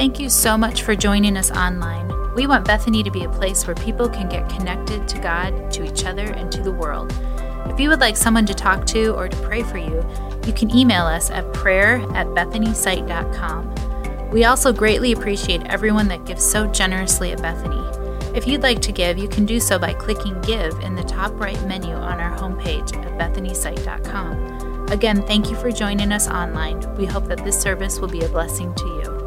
Thank you so much for joining us online. We want Bethany to be a place where people can get connected to God, to each other, and to the world. If you would like someone to talk to or to pray for you, you can email us at prayer at bethanysite.com. We also greatly appreciate everyone that gives so generously at Bethany. If you'd like to give, you can do so by clicking Give in the top right menu on our homepage at bethanysite.com. Again, thank you for joining us online. We hope that this service will be a blessing to you.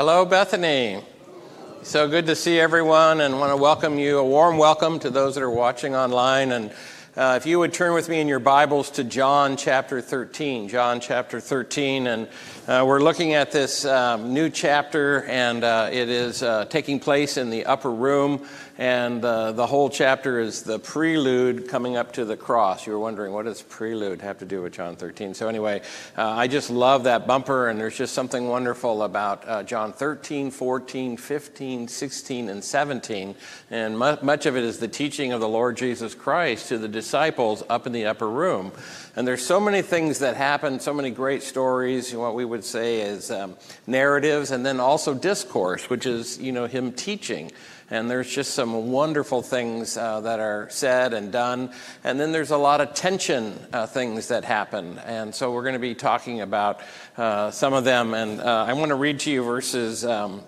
Hello, Bethany. So good to see everyone and want to welcome you, a warm welcome to those that are watching online. And uh, if you would turn with me in your Bibles to John chapter 13, John chapter 13, and uh, we're looking at this um, new chapter, and uh, it is uh, taking place in the upper room, and uh, the whole chapter is the prelude coming up to the cross. You were wondering, what does prelude have to do with John 13? So, anyway, uh, I just love that bumper, and there's just something wonderful about uh, John 13, 14, 15, 16, and 17, and mu- much of it is the teaching of the Lord Jesus Christ to the disciples up in the upper room. And there's so many things that happen, so many great stories, what we would say is um, narratives, and then also discourse, which is, you know, him teaching. And there's just some wonderful things uh, that are said and done. And then there's a lot of tension uh, things that happen. And so we're going to be talking about uh, some of them. And uh, I want to read to you verses. Um,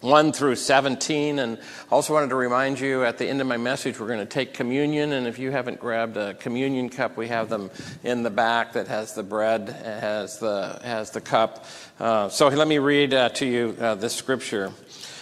1 through 17. And also wanted to remind you at the end of my message, we're going to take communion. And if you haven't grabbed a communion cup, we have them in the back that has the bread, has the, has the cup. Uh, so let me read uh, to you uh, this scripture.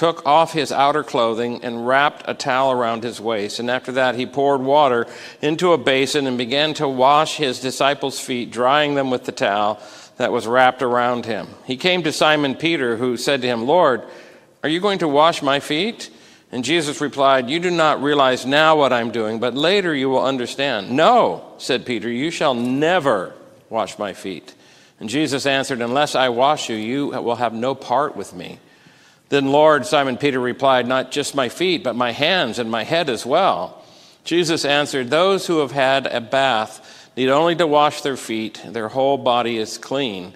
took off his outer clothing, and wrapped a towel around his waist. And after that, he poured water into a basin and began to wash his disciples' feet, drying them with the towel that was wrapped around him. He came to Simon Peter, who said to him, Lord, are you going to wash my feet? And Jesus replied, You do not realize now what I'm doing, but later you will understand. No, said Peter, you shall never wash my feet. And Jesus answered, Unless I wash you, you will have no part with me. Then, Lord, Simon Peter replied, Not just my feet, but my hands and my head as well. Jesus answered, Those who have had a bath need only to wash their feet, their whole body is clean.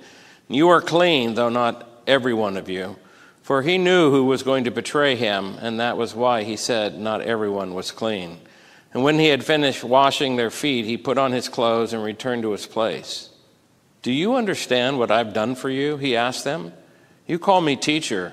You are clean, though not every one of you. For he knew who was going to betray him, and that was why he said, Not everyone was clean. And when he had finished washing their feet, he put on his clothes and returned to his place. Do you understand what I've done for you? He asked them. You call me teacher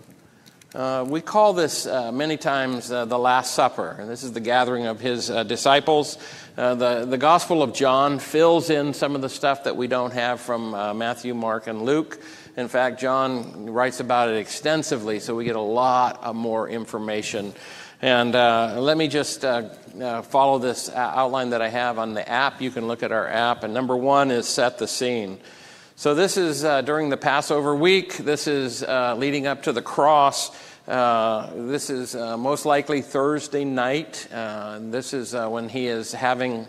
Uh, we call this uh, many times uh, the Last Supper, and this is the gathering of his uh, disciples. Uh, the, the Gospel of John fills in some of the stuff that we don't have from Matthew, Mark, and Luke. In fact, John writes about it extensively, so we get a lot more information. And let me just follow this outline that I have on the app. You can look at our app. And number one is set the scene. So this is uh, during the Passover week. This is uh, leading up to the cross. Uh, this is most likely Thursday night. this is when he is having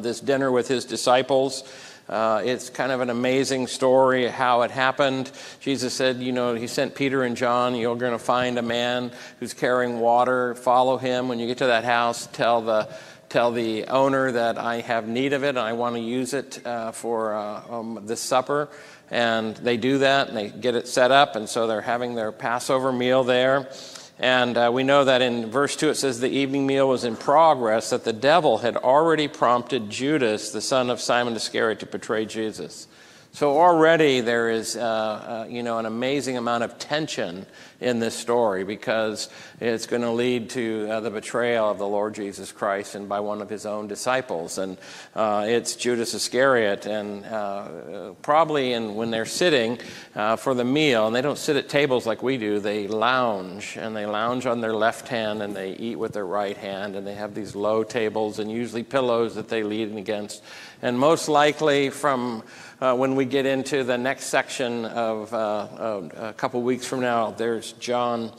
this dinner with his disciples. Uh, it's kind of an amazing story how it happened. Jesus said, you know, he sent Peter and John, you're going to find a man who's carrying water, follow him. When you get to that house, tell the tell the owner that I have need of it and I want to use it uh, for uh, um, this supper. And they do that and they get it set up, and so they're having their Passover meal there. And uh, we know that in verse 2 it says the evening meal was in progress, that the devil had already prompted Judas, the son of Simon Iscariot, to betray Jesus. So already there is, uh, uh, you know, an amazing amount of tension in this story because it's going to lead to uh, the betrayal of the Lord Jesus Christ and by one of his own disciples. And uh, it's Judas Iscariot. And uh, probably in, when they're sitting uh, for the meal, and they don't sit at tables like we do, they lounge. And they lounge on their left hand and they eat with their right hand. And they have these low tables and usually pillows that they lean against. And most likely from uh, when we get into the next section of uh, a couple weeks from now, there's John,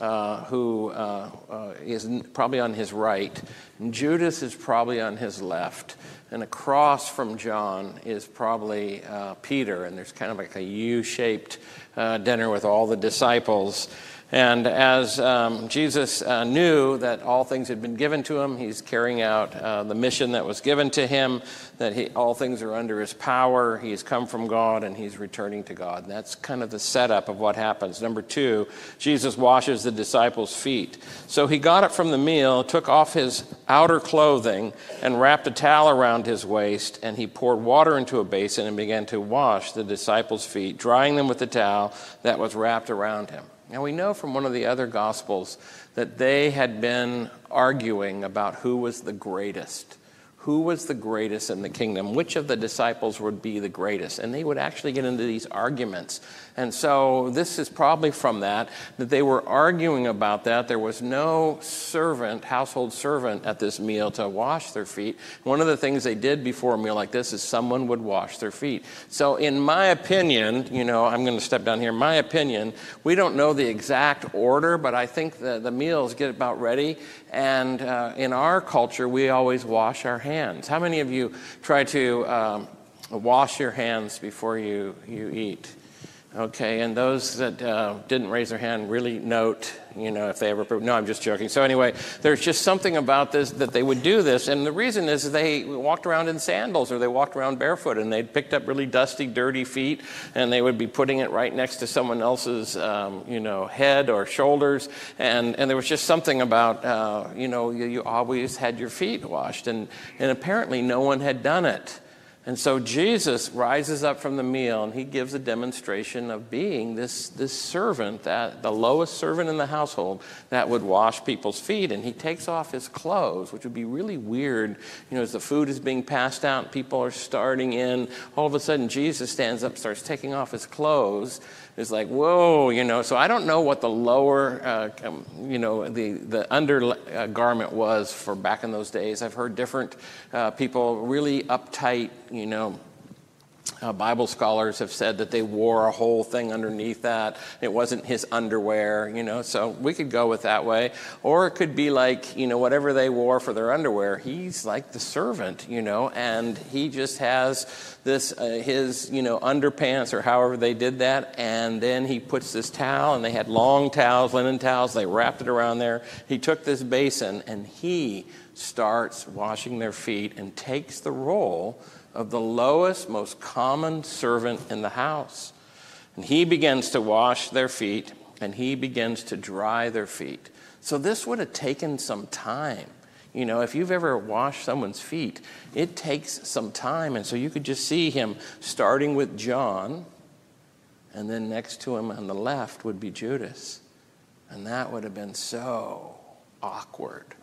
uh, who uh, uh, is probably on his right, and Judas is probably on his left. And across from John is probably uh, Peter, and there's kind of like a U shaped dinner with all the disciples. And as um, Jesus uh, knew that all things had been given to him, he's carrying out uh, the mission that was given to him, that he, all things are under his power. He's come from God and he's returning to God. And that's kind of the setup of what happens. Number two, Jesus washes the disciples' feet. So he got up from the meal, took off his outer clothing, and wrapped a towel around his waist, and he poured water into a basin and began to wash the disciples' feet, drying them with the towel that was wrapped around him. Now, we know from one of the other Gospels that they had been arguing about who was the greatest who was the greatest in the kingdom, which of the disciples would be the greatest. And they would actually get into these arguments. And so this is probably from that, that they were arguing about that. There was no servant, household servant at this meal to wash their feet. One of the things they did before a meal like this is someone would wash their feet. So, in my opinion, you know, I'm going to step down here. My opinion, we don't know the exact order, but I think the, the meals get about ready. And uh, in our culture, we always wash our hands. How many of you try to um, wash your hands before you, you eat? Okay, and those that uh, didn't raise their hand really note, you know, if they ever. No, I'm just joking. So anyway, there's just something about this that they would do this, and the reason is they walked around in sandals or they walked around barefoot, and they'd picked up really dusty, dirty feet, and they would be putting it right next to someone else's, um, you know, head or shoulders, and and there was just something about, uh, you know, you, you always had your feet washed, and and apparently no one had done it. And so Jesus rises up from the meal and he gives a demonstration of being this, this servant, that, the lowest servant in the household that would wash people's feet. And he takes off his clothes, which would be really weird. You know, as the food is being passed out, people are starting in. All of a sudden, Jesus stands up, starts taking off his clothes is like, whoa, you know. So I don't know what the lower, uh, um, you know, the, the undergarment uh, was for back in those days. I've heard different uh, people really uptight, you know, uh, Bible scholars have said that they wore a whole thing underneath that. It wasn't his underwear, you know, so we could go with that way. Or it could be like, you know, whatever they wore for their underwear, he's like the servant, you know, and he just has this, uh, his, you know, underpants or however they did that, and then he puts this towel, and they had long towels, linen towels, they wrapped it around there. He took this basin and he starts washing their feet and takes the role of the lowest, most common servant in the house. And he begins to wash their feet and he begins to dry their feet. So this would have taken some time. You know, if you've ever washed someone's feet, it takes some time. And so you could just see him starting with John, and then next to him on the left would be Judas. And that would have been so awkward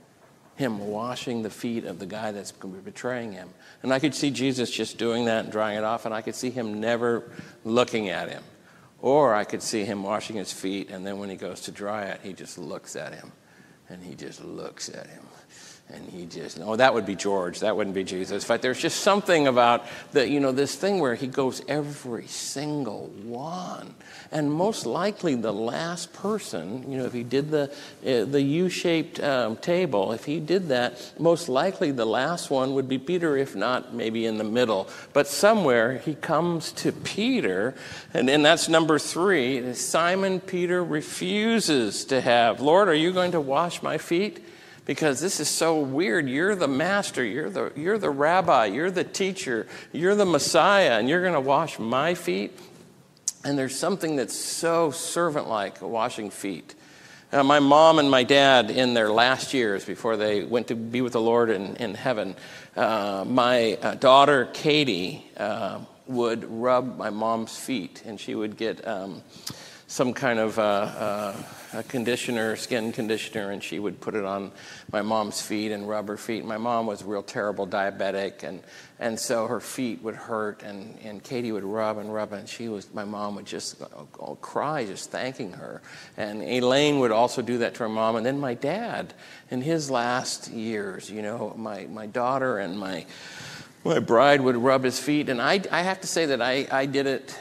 him washing the feet of the guy that's betraying him. And I could see Jesus just doing that and drying it off, and I could see him never looking at him. Or I could see him washing his feet, and then when he goes to dry it, he just looks at him. And he just looks at him. And he just, oh, that would be George. That wouldn't be Jesus. But there's just something about the, you know, this thing where he goes every single one. And most likely the last person, you know, if he did the, uh, the U shaped um, table, if he did that, most likely the last one would be Peter, if not maybe in the middle. But somewhere he comes to Peter, and then that's number three. Simon Peter refuses to have, Lord, are you going to wash my feet? Because this is so weird. You're the master, you're the, you're the rabbi, you're the teacher, you're the Messiah, and you're going to wash my feet. And there's something that's so servant like washing feet. Uh, my mom and my dad, in their last years before they went to be with the Lord in, in heaven, uh, my uh, daughter Katie uh, would rub my mom's feet, and she would get um, some kind of uh, uh, a conditioner, skin conditioner, and she would put it on my mom's feet and rub her feet. My mom was a real terrible diabetic, and, and so her feet would hurt, and, and Katie would rub and rub, and she was, my mom would just cry, just thanking her. And Elaine would also do that to her mom, and then my dad, in his last years, you know, my, my daughter and my, my bride would rub his feet, and I, I have to say that I, I did it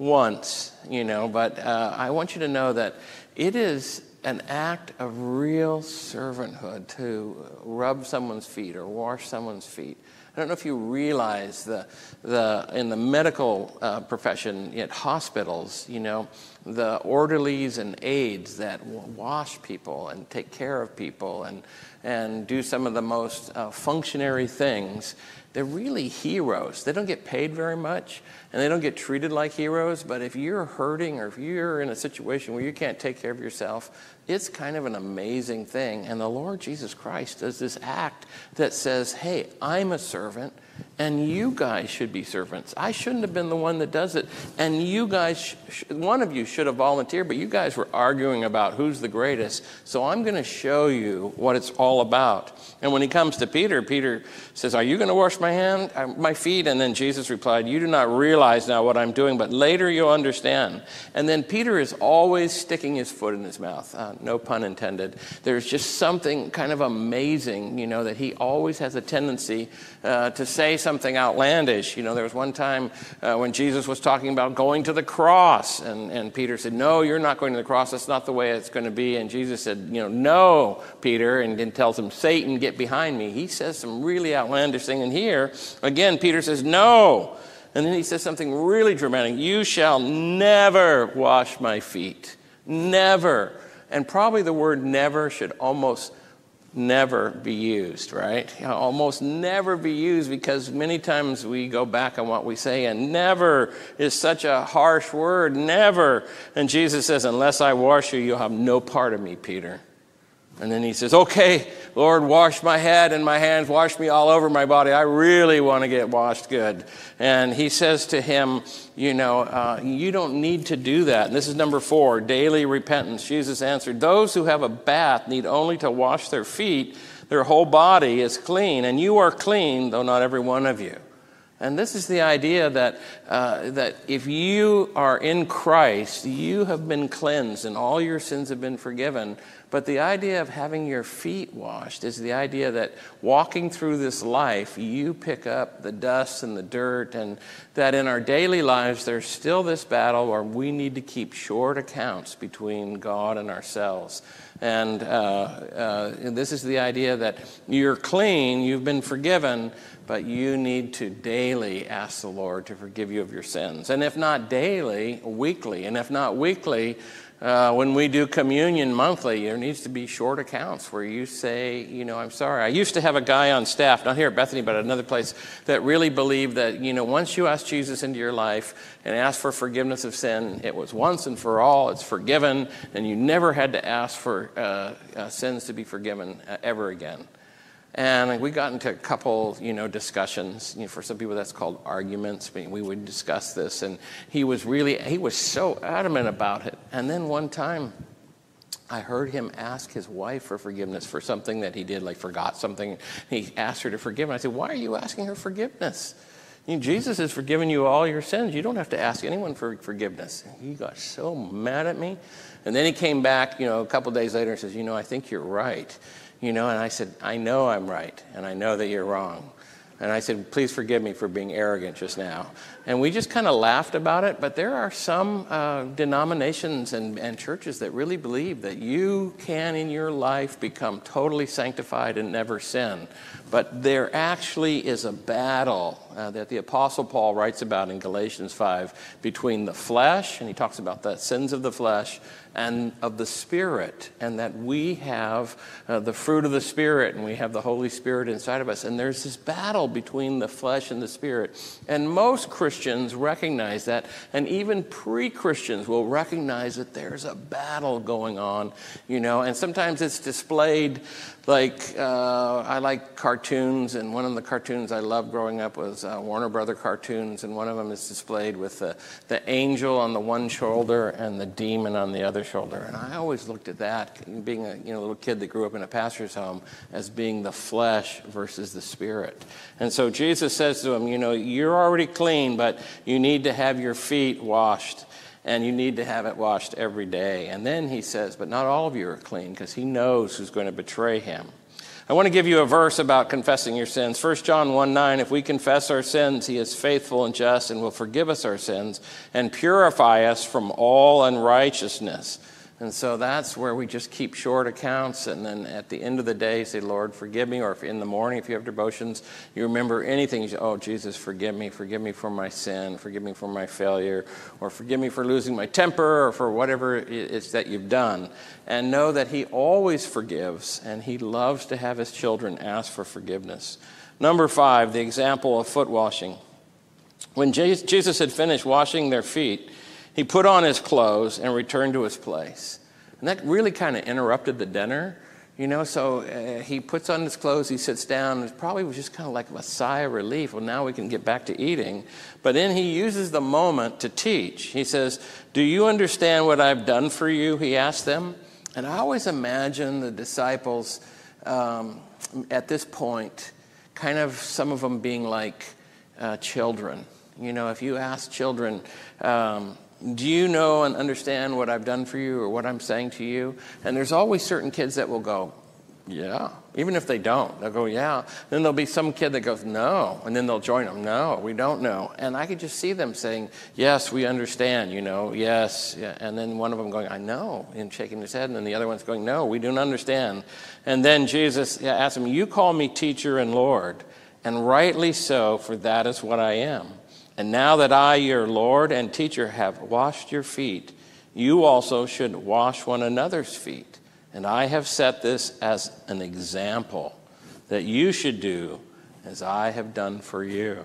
once, you know, but uh, I want you to know that it is an act of real servanthood to rub someone's feet or wash someone's feet. I don't know if you realize the, the in the medical uh, profession at hospitals, you know, the orderlies and aides that wash people and take care of people and, and do some of the most uh, functionary things they're really heroes. They don't get paid very much and they don't get treated like heroes, but if you're hurting or if you're in a situation where you can't take care of yourself, it's kind of an amazing thing. And the Lord Jesus Christ does this act that says, hey, I'm a servant and you guys should be servants. I shouldn't have been the one that does it. And you guys, one of you should have volunteered, but you guys were arguing about who's the greatest. So I'm going to show you what it's all about. And when he comes to Peter, Peter says, Are you going to wash my hand, uh, my feet? And then Jesus replied, You do not realize now what I'm doing, but later you'll understand. And then Peter is always sticking his foot in his mouth. Uh, no pun intended. There's just something kind of amazing, you know, that he always has a tendency uh, to say something outlandish. You know, there was one time uh, when Jesus was talking about going to the cross, and, and Peter said, No, you're not going to the cross. That's not the way it's going to be. And Jesus said, You know, no, Peter, and then tells him, Satan, get behind me. He says some really outlandish thing. And here, again, Peter says, No. And then he says something really dramatic You shall never wash my feet. Never. And probably the word never should almost never be used, right? You know, almost never be used because many times we go back on what we say, and never is such a harsh word, never. And Jesus says, Unless I wash you, you'll have no part of me, Peter. And then he says, Okay, Lord, wash my head and my hands, wash me all over my body. I really want to get washed good. And he says to him, You know, uh, you don't need to do that. And this is number four daily repentance. Jesus answered, Those who have a bath need only to wash their feet, their whole body is clean. And you are clean, though not every one of you. And this is the idea that, uh, that if you are in Christ, you have been cleansed and all your sins have been forgiven. But the idea of having your feet washed is the idea that walking through this life, you pick up the dust and the dirt, and that in our daily lives, there's still this battle where we need to keep short accounts between God and ourselves. And, uh, uh, this is the idea that you're clean, you've been forgiven, but you need to daily ask the Lord to forgive you of your sins. And if not daily, weekly. And if not weekly, uh, when we do communion monthly, there needs to be short accounts where you say, you know, I'm sorry. I used to have a guy on staff, not here at Bethany, but at another place, that really believed that, you know, once you ask Jesus into your life and ask for forgiveness of sin, it was once and for all, it's forgiven, and you never had to ask for uh, uh, sins to be forgiven uh, ever again. And we got into a couple, you know, discussions. You know, for some people, that's called arguments. I mean, we would discuss this, and he was really, he was so adamant about it. And then one time, I heard him ask his wife for forgiveness for something that he did, like forgot something. He asked her to forgive him. I said, "Why are you asking her forgiveness? You know, Jesus has forgiven you all your sins. You don't have to ask anyone for forgiveness." He got so mad at me, and then he came back, you know, a couple days later and says, "You know, I think you're right." You know, and I said, I know I'm right, and I know that you're wrong. And I said, please forgive me for being arrogant just now. And we just kind of laughed about it, but there are some uh, denominations and, and churches that really believe that you can in your life become totally sanctified and never sin. But there actually is a battle uh, that the Apostle Paul writes about in Galatians 5 between the flesh, and he talks about the sins of the flesh, and of the Spirit, and that we have uh, the fruit of the Spirit and we have the Holy Spirit inside of us. And there's this battle between the flesh and the Spirit. And most Christians recognize that, and even pre Christians will recognize that there's a battle going on, you know, and sometimes it's displayed like uh, I like cartoons, and one of the cartoons I loved growing up was uh, Warner Brother cartoons, and one of them is displayed with the, the angel on the one shoulder and the demon on the other shoulder. And I always looked at that, being a you know, little kid that grew up in a pastor's home, as being the flesh versus the spirit. And so Jesus says to him, You know, you're already clean, but you need to have your feet washed and you need to have it washed every day. And then he says, But not all of you are clean because he knows who's going to betray him. I want to give you a verse about confessing your sins. 1 John 1 9, if we confess our sins, he is faithful and just and will forgive us our sins and purify us from all unrighteousness. And so that's where we just keep short accounts. And then at the end of the day, say, Lord, forgive me. Or if in the morning, if you have devotions, you remember anything, you say, oh, Jesus, forgive me. Forgive me for my sin. Forgive me for my failure. Or forgive me for losing my temper or for whatever it is that you've done. And know that He always forgives and He loves to have His children ask for forgiveness. Number five, the example of foot washing. When Jesus had finished washing their feet, he put on his clothes and returned to his place. And that really kind of interrupted the dinner, you know. So uh, he puts on his clothes, he sits down, and it probably was just kind of like a sigh of relief. Well, now we can get back to eating. But then he uses the moment to teach. He says, Do you understand what I've done for you? He asked them. And I always imagine the disciples um, at this point, kind of some of them being like uh, children. You know, if you ask children, um, do you know and understand what I've done for you or what I'm saying to you? And there's always certain kids that will go, yeah. Even if they don't, they'll go, yeah. Then there'll be some kid that goes, no. And then they'll join them, no, we don't know. And I could just see them saying, yes, we understand, you know, yes. Yeah. And then one of them going, I know, and shaking his head. And then the other one's going, no, we don't understand. And then Jesus asked him, You call me teacher and Lord, and rightly so, for that is what I am. And now that I, your Lord and teacher, have washed your feet, you also should wash one another's feet. And I have set this as an example that you should do as I have done for you.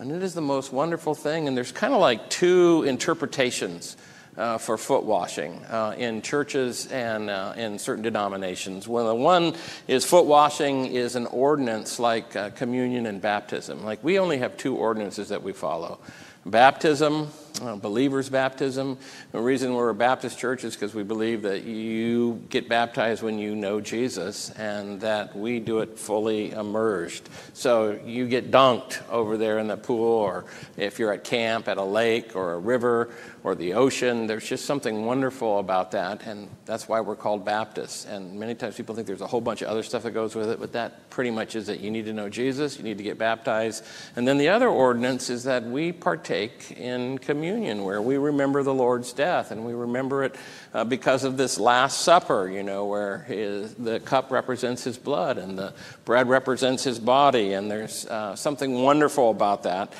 And it is the most wonderful thing. And there's kind of like two interpretations uh, for foot washing uh, in churches and uh, in certain denominations. Well, the one is foot washing is an ordinance like uh, communion and baptism. Like we only have two ordinances that we follow baptism uh, believers' baptism. The reason we're a Baptist church is because we believe that you get baptized when you know Jesus and that we do it fully immersed. So you get dunked over there in the pool, or if you're at camp at a lake or a river or the ocean, there's just something wonderful about that, and that's why we're called Baptists. And many times people think there's a whole bunch of other stuff that goes with it, but that pretty much is it. You need to know Jesus, you need to get baptized. And then the other ordinance is that we partake in communion communion, where we remember the Lord's death, and we remember it uh, because of this Last Supper, you know, where his, the cup represents his blood and the bread represents his body, and there's uh, something wonderful about that.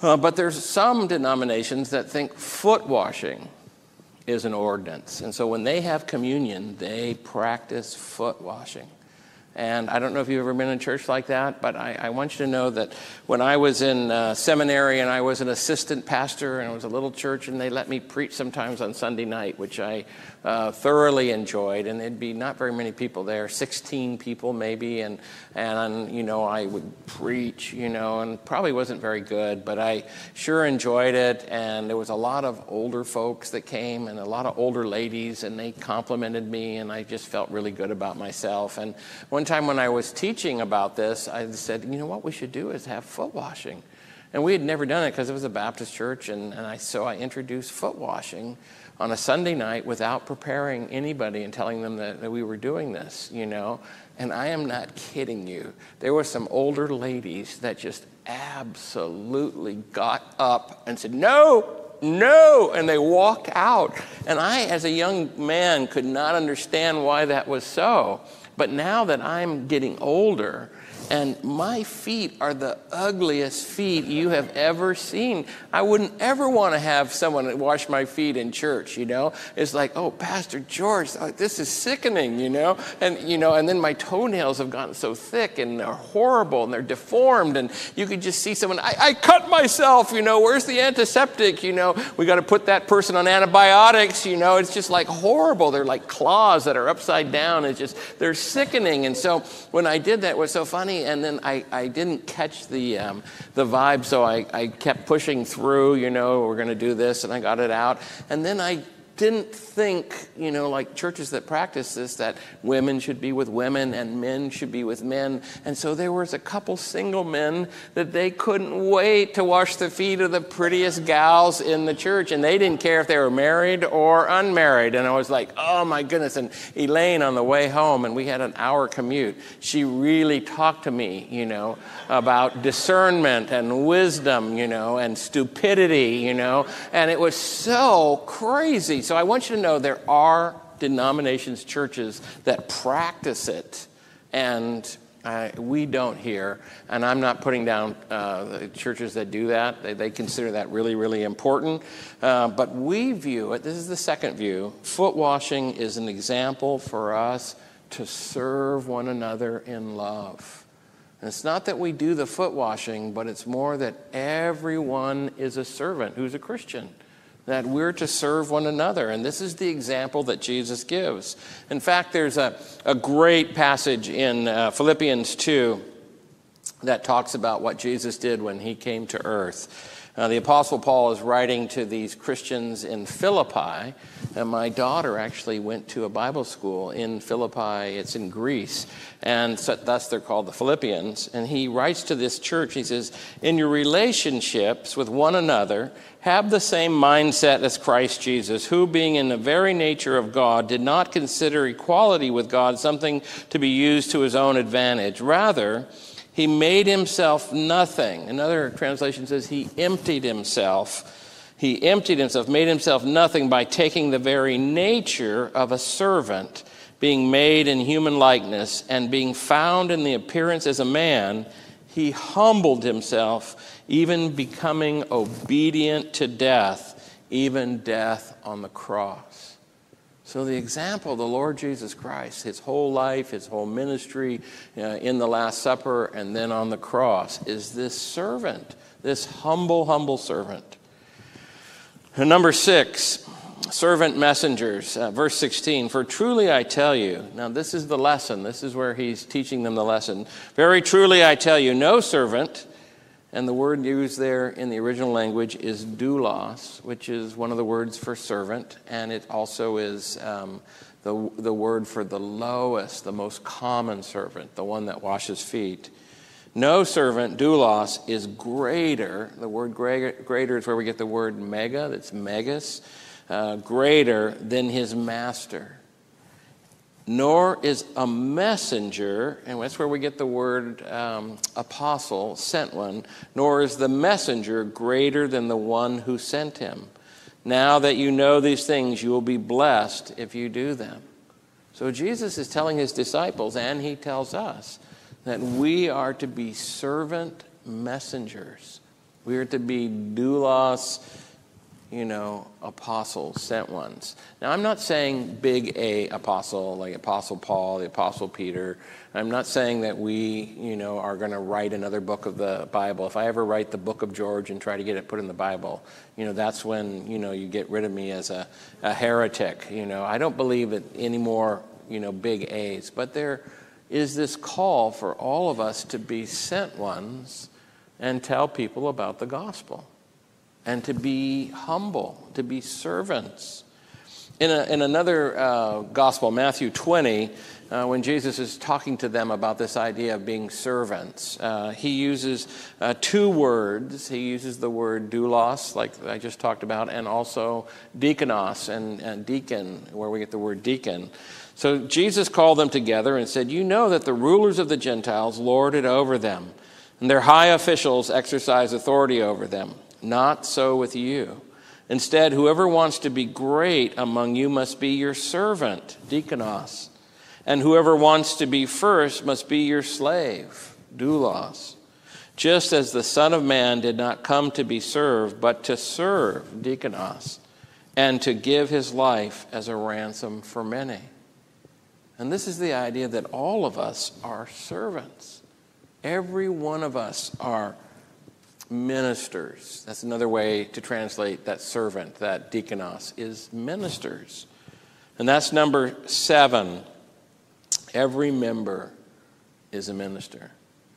Uh, but there's some denominations that think foot washing is an ordinance. And so when they have communion, they practice foot washing. And I don't know if you've ever been in church like that, but I, I want you to know that when I was in uh, seminary and I was an assistant pastor and it was a little church and they let me preach sometimes on Sunday night, which I uh, thoroughly enjoyed, and there'd be not very many people there, 16 people maybe, and, and, you know, I would preach, you know, and probably wasn't very good, but I sure enjoyed it, and there was a lot of older folks that came and a lot of older ladies, and they complimented me, and I just felt really good about myself. And one time when I was teaching about this, I said, you know, what we should do is have foot washing. And we had never done it because it was a Baptist church, and, and I, so I introduced foot washing on a Sunday night without preparing anybody and telling them that, that we were doing this, you know. And I am not kidding you. There were some older ladies that just absolutely got up and said, No, no, and they walk out. And I, as a young man, could not understand why that was so. But now that I'm getting older And my feet are the ugliest feet you have ever seen. I wouldn't ever want to have someone wash my feet in church, you know? It's like, oh, Pastor George, oh, this is sickening, you know? And, you know, and then my toenails have gotten so thick and they're horrible and they're deformed. And you could just see someone, I, I cut myself, you know, where's the antiseptic, you know? We got to put that person on antibiotics, you know? It's just like horrible. They're like claws that are upside down. It's just, they're sickening. And so when I did that, was so funny. And then I, I didn't catch the, um, the vibe, so I, I kept pushing through, you know, we're going to do this, and I got it out. And then I didn't think, you know, like churches that practice this, that women should be with women and men should be with men. And so there was a couple single men that they couldn't wait to wash the feet of the prettiest gals in the church. And they didn't care if they were married or unmarried. And I was like, oh my goodness. And Elaine on the way home, and we had an hour commute, she really talked to me, you know, about discernment and wisdom, you know, and stupidity, you know. And it was so crazy. So I want you to know there are denominations, churches that practice it, and uh, we don't here. And I'm not putting down uh, the churches that do that. They, they consider that really, really important. Uh, but we view it, this is the second view, foot washing is an example for us to serve one another in love. And it's not that we do the foot washing, but it's more that everyone is a servant who's a Christian that we're to serve one another. And this is the example that Jesus gives. In fact, there's a, a great passage in uh, Philippians 2 that talks about what Jesus did when he came to earth. Uh, the Apostle Paul is writing to these Christians in Philippi, and my daughter actually went to a Bible school in Philippi. It's in Greece, and so, thus they're called the Philippians. And he writes to this church, he says, In your relationships with one another, have the same mindset as Christ Jesus, who, being in the very nature of God, did not consider equality with God something to be used to his own advantage. Rather, he made himself nothing. Another translation says he emptied himself. He emptied himself, made himself nothing by taking the very nature of a servant, being made in human likeness, and being found in the appearance as a man. He humbled himself, even becoming obedient to death, even death on the cross. So, the example, of the Lord Jesus Christ, his whole life, his whole ministry uh, in the Last Supper and then on the cross, is this servant, this humble, humble servant. And number six, servant messengers. Uh, verse 16 For truly I tell you, now this is the lesson, this is where he's teaching them the lesson. Very truly I tell you, no servant and the word used there in the original language is doulos, which is one of the words for servant, and it also is um, the, the word for the lowest, the most common servant, the one that washes feet. No servant, doulos, is greater. The word greater is where we get the word mega, that's megas, uh, greater than his master nor is a messenger, and that's where we get the word um, apostle, sent one, nor is the messenger greater than the one who sent him. Now that you know these things, you will be blessed if you do them. So Jesus is telling his disciples, and he tells us, that we are to be servant messengers. We are to be doulos you know, apostles, sent ones. Now, I'm not saying big A apostle, like Apostle Paul, the Apostle Peter. I'm not saying that we, you know, are going to write another book of the Bible. If I ever write the book of George and try to get it put in the Bible, you know, that's when, you know, you get rid of me as a, a heretic. You know, I don't believe that any more, you know, big A's. But there is this call for all of us to be sent ones and tell people about the gospel and to be humble, to be servants. In, a, in another uh, gospel, Matthew 20, uh, when Jesus is talking to them about this idea of being servants, uh, he uses uh, two words. He uses the word doulos, like I just talked about, and also diakonos and, and deacon, where we get the word deacon. So Jesus called them together and said, You know that the rulers of the Gentiles lord it over them, and their high officials exercise authority over them. Not so with you. Instead, whoever wants to be great among you must be your servant, diakonos. And whoever wants to be first must be your slave. doulos. Just as the Son of Man did not come to be served, but to serve, diakonos, and to give his life as a ransom for many. And this is the idea that all of us are servants. Every one of us are ministers. That's another way to translate that servant, that diakonos, is ministers. And that's number seven. Every member is a minister.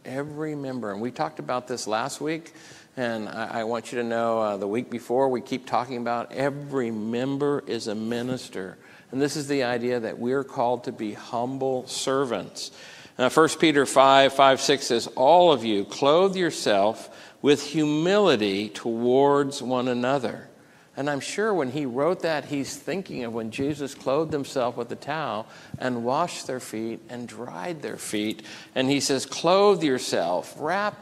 Every member. And we talked about this last week. And I, I want you to know uh, the week before, we keep talking about every member is a minister. And this is the idea that we're called to be humble servants. Now, 1 Peter 5 5 6 says, All of you clothe yourself with humility towards one another. And I'm sure when he wrote that, he's thinking of when Jesus clothed himself with a towel and washed their feet and dried their feet. And he says, Clothe yourself, wrap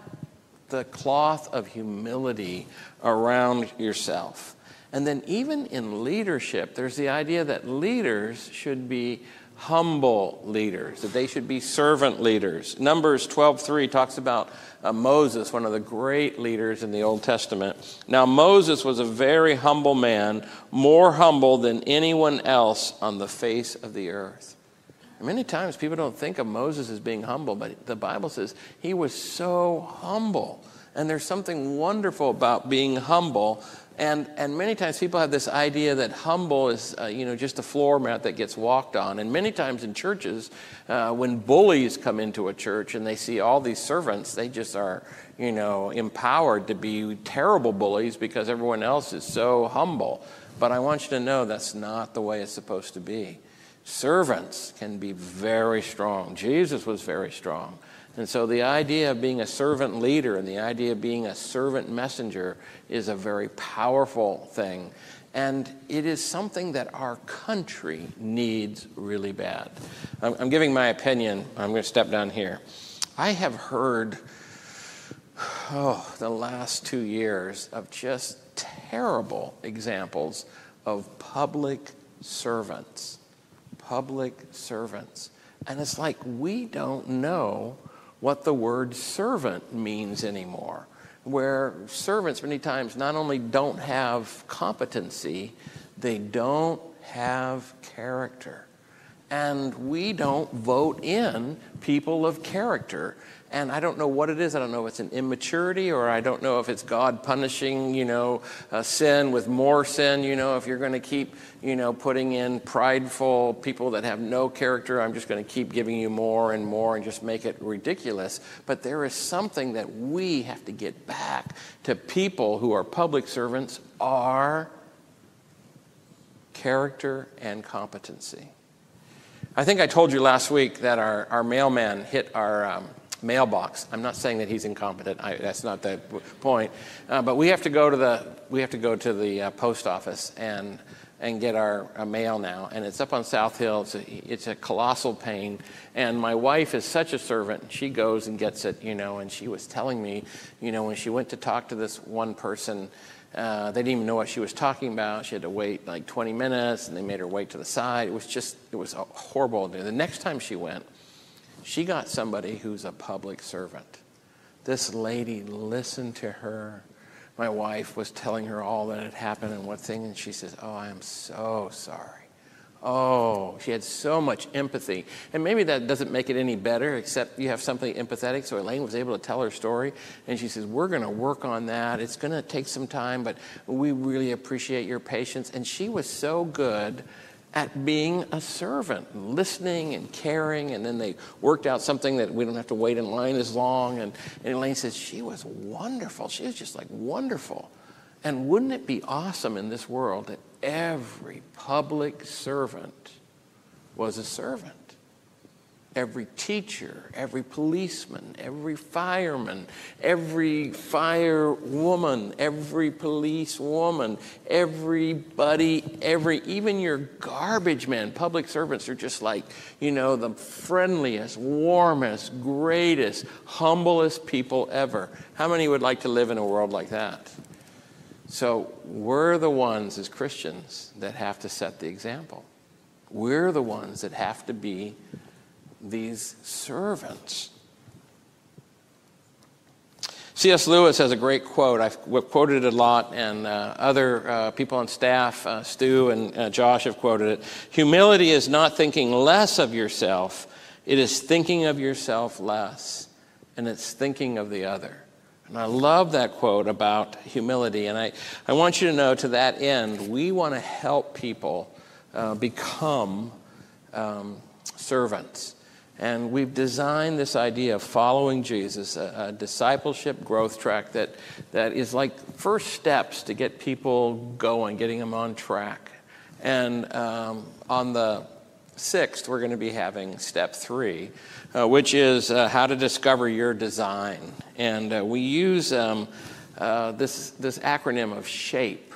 the cloth of humility around yourself. And then, even in leadership, there's the idea that leaders should be humble leaders, that they should be servant leaders. Numbers 12:3 talks about uh, Moses, one of the great leaders in the Old Testament. Now Moses was a very humble man, more humble than anyone else on the face of the earth. Many times people don't think of Moses as being humble, but the Bible says he was so humble. And there's something wonderful about being humble and, and many times people have this idea that humble is, uh, you know, just a floor mat that gets walked on. And many times in churches, uh, when bullies come into a church and they see all these servants, they just are, you know, empowered to be terrible bullies because everyone else is so humble. But I want you to know that's not the way it's supposed to be. Servants can be very strong. Jesus was very strong. And so the idea of being a servant leader and the idea of being a servant messenger is a very powerful thing. And it is something that our country needs really bad. I'm, giving my opinion. I'm going to step down here. I have heard, oh, the last two years of just terrible examples of public servants. Public servants. And it's like we don't know what the word servant means anymore. Where servants, many times, not only don't have competency, they don't have character. And we don't vote in people of character and I don't know what it is. I don't know if it's an immaturity or I don't know if it's God punishing, you know, sin with more sin. You know, if you're going to keep, you know, putting in prideful people that have no character, I'm just going to keep giving you more and more and just make it ridiculous. But there is something that we have to get back to people who are public servants are character and competency. I think I told you last week that our, our mailman hit our. Um, mailbox. I'm not saying that he's incompetent. I, that's not the point. Uh, but we have to go to the we have to go to the uh, post office and and get our, our, mail now. And it's up on South Hill. It's a, it's a colossal pain. And my wife is such a servant. She goes and gets it, you know. And she was telling me, you know, when she went to talk to this one person. Uh, they didn't even know what she was talking about. She had to wait like 20 minutes, and they made her wait to the side. It was just, it was a horrible. The next time she went, she got somebody who's a public servant. This lady listened to her. My wife was telling her all that had happened and what thing, and she says, Oh, I am so sorry. Oh, she had so much empathy. And maybe that doesn't make it any better, except you have something empathetic. So Elaine was able to tell her story. And she says, We're going to work on that. It's going to take some time, but we really appreciate your patience. And she was so good at being a servant, listening and caring. And then they worked out something that we don't have to wait in line as long. And, and Elaine says, She was wonderful. She was just like wonderful. And wouldn't it be awesome in this world that every public servant was a servant? Every teacher, every policeman, every fireman, every firewoman, every policewoman, everybody, every, even your garbage man, public servants are just like, you know, the friendliest, warmest, greatest, humblest people ever. How many would like to live in a world like that? So we're the ones as Christians that have to set the example. We're the ones that have to be these servants. C.S. Lewis has a great quote. I've quoted it a lot, and uh, other uh, people on staff, uh, Stu and uh, Josh, have quoted it. Humility is not thinking less of yourself, it is thinking of yourself less, and it's thinking of the other. And I love that quote about humility. And I, I want you to know to that end, we want to help people uh, become um, servants. And we've designed this idea of following Jesus, a, a, discipleship growth track that, that is like first steps to get people going, getting them on track. And um, on the 6th, we're going to be having step three, uh, which is uh, how to discover your design. And uh, we use um, uh, this, this acronym of SHAPE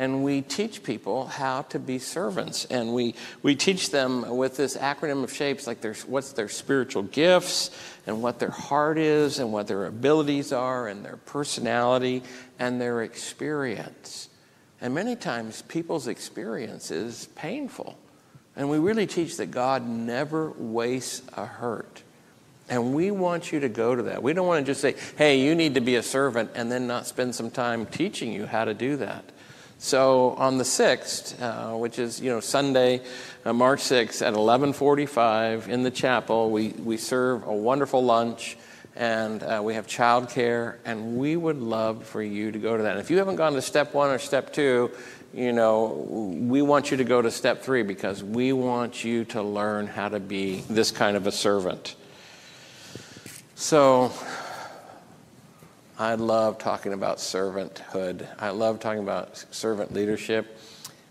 and we teach people how to be servants. And we, we teach them with this acronym of shapes, like what's their spiritual gifts, and what their heart is, and what their abilities are, and their personality, and their experience. And many times, people's experience is painful. And we really teach that God never wastes a hurt. And we want you to go to that. We don't want to just say, hey, you need to be a servant, and then not spend some time teaching you how to do that. So on the 6th, uh, which is, you know, Sunday, uh, March 6th at 1145 in the chapel, we, we serve a wonderful lunch and uh, we have childcare, and we would love for you to go to that. And if you haven't gone to step one or step two, you know, we want you to go to step three because we want you to learn how to be this kind of a servant. So, I love talking about servanthood. I love talking about servant leadership.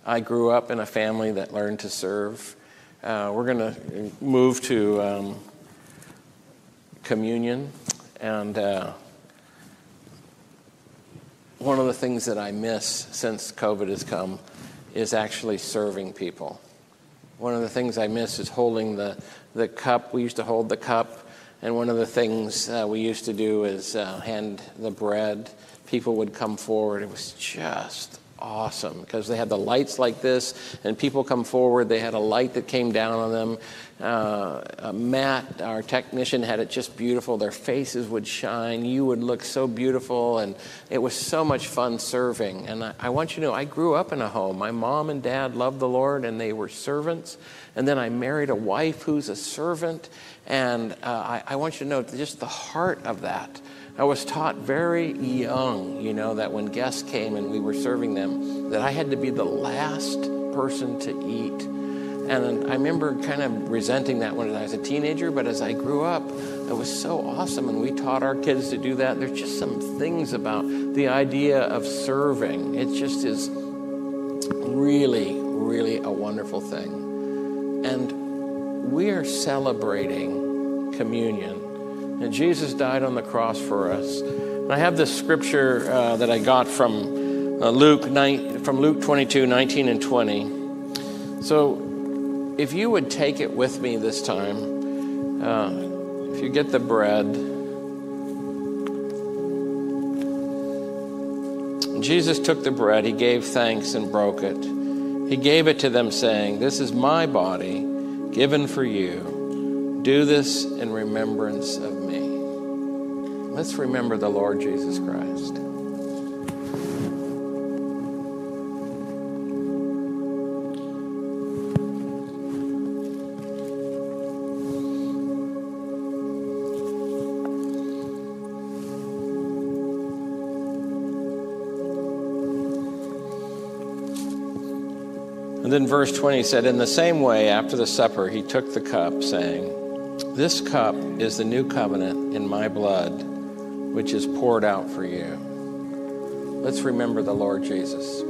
I grew up in a family that learned to serve. Uh, we're going to move to um, communion. And uh, one of the things that I miss since COVID has come is actually serving people. One of the things I miss is holding the, the cup. We used to hold the cup and one of the things uh, we used to do is uh, hand the bread. People would come forward. It was just awesome because they had the lights like this, and people come forward. They had a light that came down on them. Uh, Matt, our technician, had it just beautiful. Their faces would shine. You would look so beautiful, and it was so much fun serving. And I, I want you to know, I grew up in a home. My mom and dad loved the Lord, and they were servants. And then I married a wife who's a servant, and uh, I, I want you to know just the heart of that. I was taught very young, you know, that when guests came and we were serving them, that I had to be the last person to eat. And I remember kind of resenting that when I was a teenager, but as I grew up, it was so awesome. And we taught our kids to do that. There's just some things about the idea of serving. It just is really, really a wonderful thing. And we are celebrating communion. And Jesus died on the cross for us. And I have this scripture uh, that I got from uh, Luke, from Luke 22, 19 and 20. So if you would take it with me this time, uh, if you get the bread. Jesus took the bread, he gave thanks and broke it. He gave it to them, saying, This is my body given for you. Do this in remembrance of me. Let's remember the Lord Jesus Christ. And then verse 20 said, In the same way, after the supper, he took the cup, saying, This cup is the new covenant in my blood, which is poured out for you. Let's remember the Lord Jesus.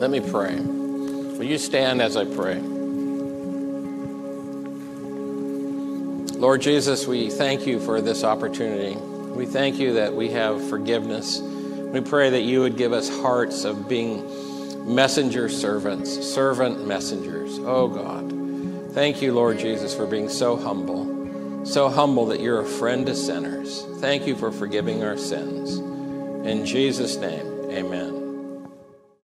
Let me pray. Will you stand as I pray? Lord Jesus, we thank you for this opportunity. We thank you that we have forgiveness. We pray that you would give us hearts of being messenger servants, servant messengers. Oh God. Thank you, Lord Jesus, for being so humble, so humble that you're a friend to sinners. Thank you for forgiving our sins. In Jesus' name, amen.